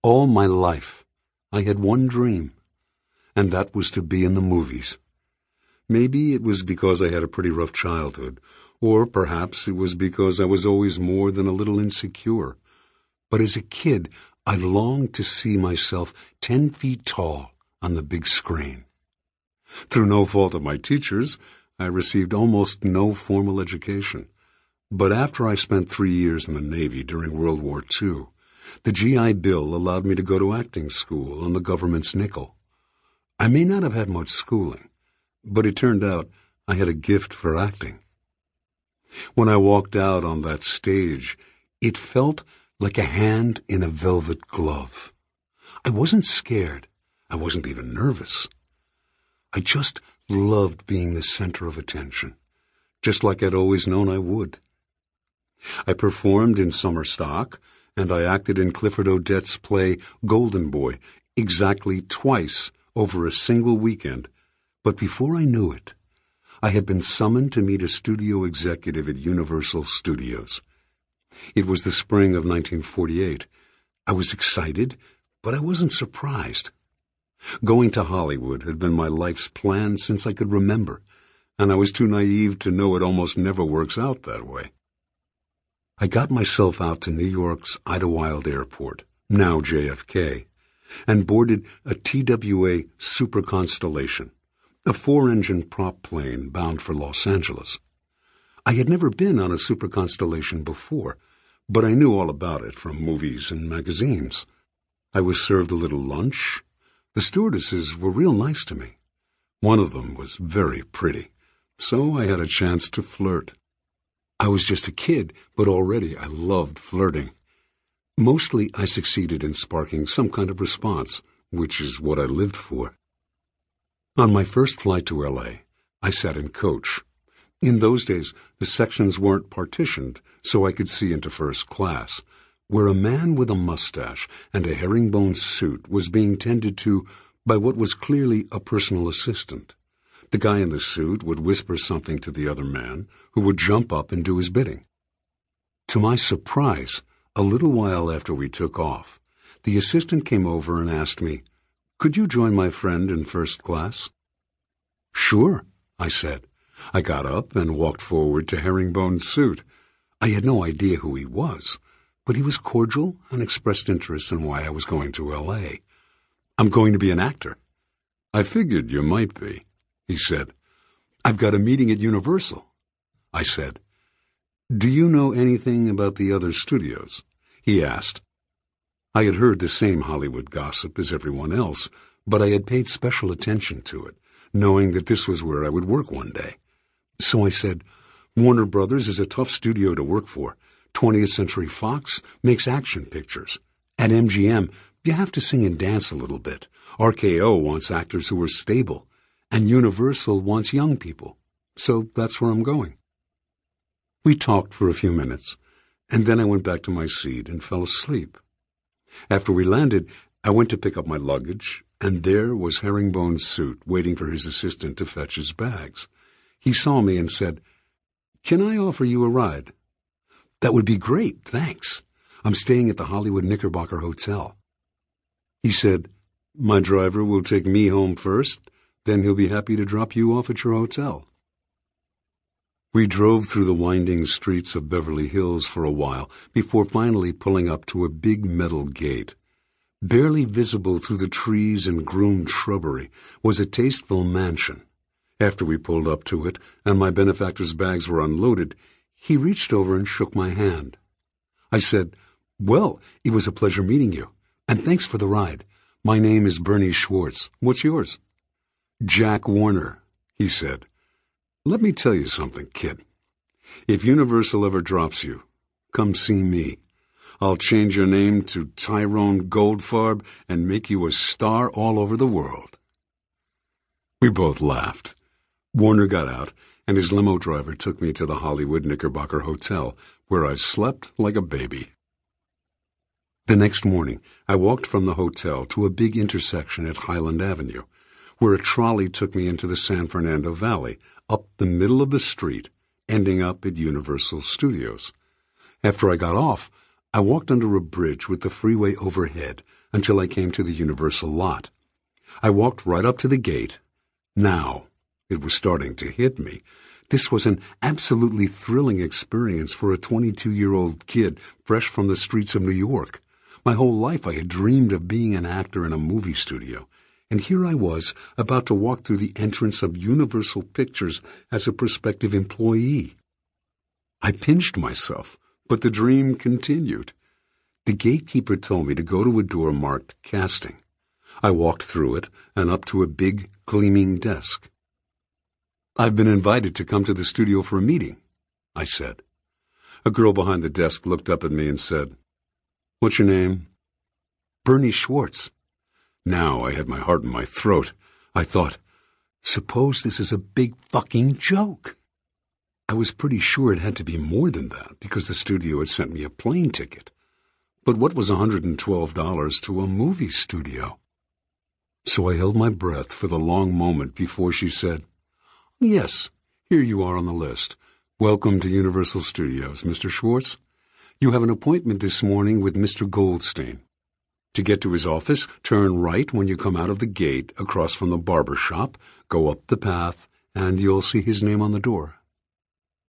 All my life, I had one dream, and that was to be in the movies. Maybe it was because I had a pretty rough childhood, or perhaps it was because I was always more than a little insecure. But as a kid, I longed to see myself ten feet tall on the big screen. Through no fault of my teachers, I received almost no formal education. But after I spent three years in the Navy during World War II, the GI Bill allowed me to go to acting school on the government's nickel. I may not have had much schooling, but it turned out I had a gift for acting. When I walked out on that stage, it felt like a hand in a velvet glove. I wasn't scared. I wasn't even nervous. I just loved being the center of attention, just like I'd always known I would. I performed in summer stock, and I acted in Clifford Odets' play Golden Boy exactly twice over a single weekend. But before I knew it, I had been summoned to meet a studio executive at Universal Studios. It was the spring of 1948. I was excited, but I wasn't surprised. Going to Hollywood had been my life's plan since I could remember, and I was too naive to know it almost never works out that way. I got myself out to New York's Idlewild Airport, now JFK, and boarded a TWA Super Constellation, a four-engine prop plane bound for Los Angeles. I had never been on a Super Constellation before, but I knew all about it from movies and magazines. I was served a little lunch. The stewardesses were real nice to me. One of them was very pretty, so I had a chance to flirt. I was just a kid, but already I loved flirting. Mostly I succeeded in sparking some kind of response, which is what I lived for. On my first flight to LA, I sat in coach. In those days, the sections weren't partitioned, so I could see into first class, where a man with a mustache and a herringbone suit was being tended to by what was clearly a personal assistant. The guy in the suit would whisper something to the other man, who would jump up and do his bidding. To my surprise, a little while after we took off, the assistant came over and asked me, Could you join my friend in first class? Sure, I said. I got up and walked forward to Herringbone's suit. I had no idea who he was, but he was cordial and expressed interest in why I was going to L.A. I'm going to be an actor. I figured you might be, he said. I've got a meeting at Universal. I said. Do you know anything about the other studios? He asked. I had heard the same Hollywood gossip as everyone else, but I had paid special attention to it, knowing that this was where I would work one day. So I said, Warner Brothers is a tough studio to work for. 20th Century Fox makes action pictures. At MGM, you have to sing and dance a little bit. RKO wants actors who are stable. And Universal wants young people. So that's where I'm going. We talked for a few minutes, and then I went back to my seat and fell asleep. After we landed, I went to pick up my luggage, and there was Herringbone's suit waiting for his assistant to fetch his bags. He saw me and said, Can I offer you a ride? That would be great, thanks. I'm staying at the Hollywood Knickerbocker Hotel. He said, My driver will take me home first, then he'll be happy to drop you off at your hotel. We drove through the winding streets of Beverly Hills for a while before finally pulling up to a big metal gate. Barely visible through the trees and groomed shrubbery was a tasteful mansion. After we pulled up to it and my benefactor's bags were unloaded, he reached over and shook my hand. I said, Well, it was a pleasure meeting you, and thanks for the ride. My name is Bernie Schwartz. What's yours? Jack Warner, he said. Let me tell you something, kid. If Universal ever drops you, come see me. I'll change your name to Tyrone Goldfarb and make you a star all over the world. We both laughed. Warner got out, and his limo driver took me to the Hollywood Knickerbocker Hotel, where I slept like a baby. The next morning, I walked from the hotel to a big intersection at Highland Avenue, where a trolley took me into the San Fernando Valley, up the middle of the street, ending up at Universal Studios. After I got off, I walked under a bridge with the freeway overhead until I came to the Universal lot. I walked right up to the gate. Now, it was starting to hit me. This was an absolutely thrilling experience for a 22 year old kid fresh from the streets of New York. My whole life I had dreamed of being an actor in a movie studio, and here I was about to walk through the entrance of Universal Pictures as a prospective employee. I pinched myself, but the dream continued. The gatekeeper told me to go to a door marked casting. I walked through it and up to a big, gleaming desk. I've been invited to come to the studio for a meeting, I said. A girl behind the desk looked up at me and said, What's your name? Bernie Schwartz. Now I had my heart in my throat. I thought, suppose this is a big fucking joke. I was pretty sure it had to be more than that because the studio had sent me a plane ticket. But what was $112 to a movie studio? So I held my breath for the long moment before she said, Yes, here you are on the list. Welcome to Universal Studios, Mr. Schwartz. You have an appointment this morning with Mr. Goldstein. To get to his office, turn right when you come out of the gate across from the barber shop, go up the path, and you'll see his name on the door.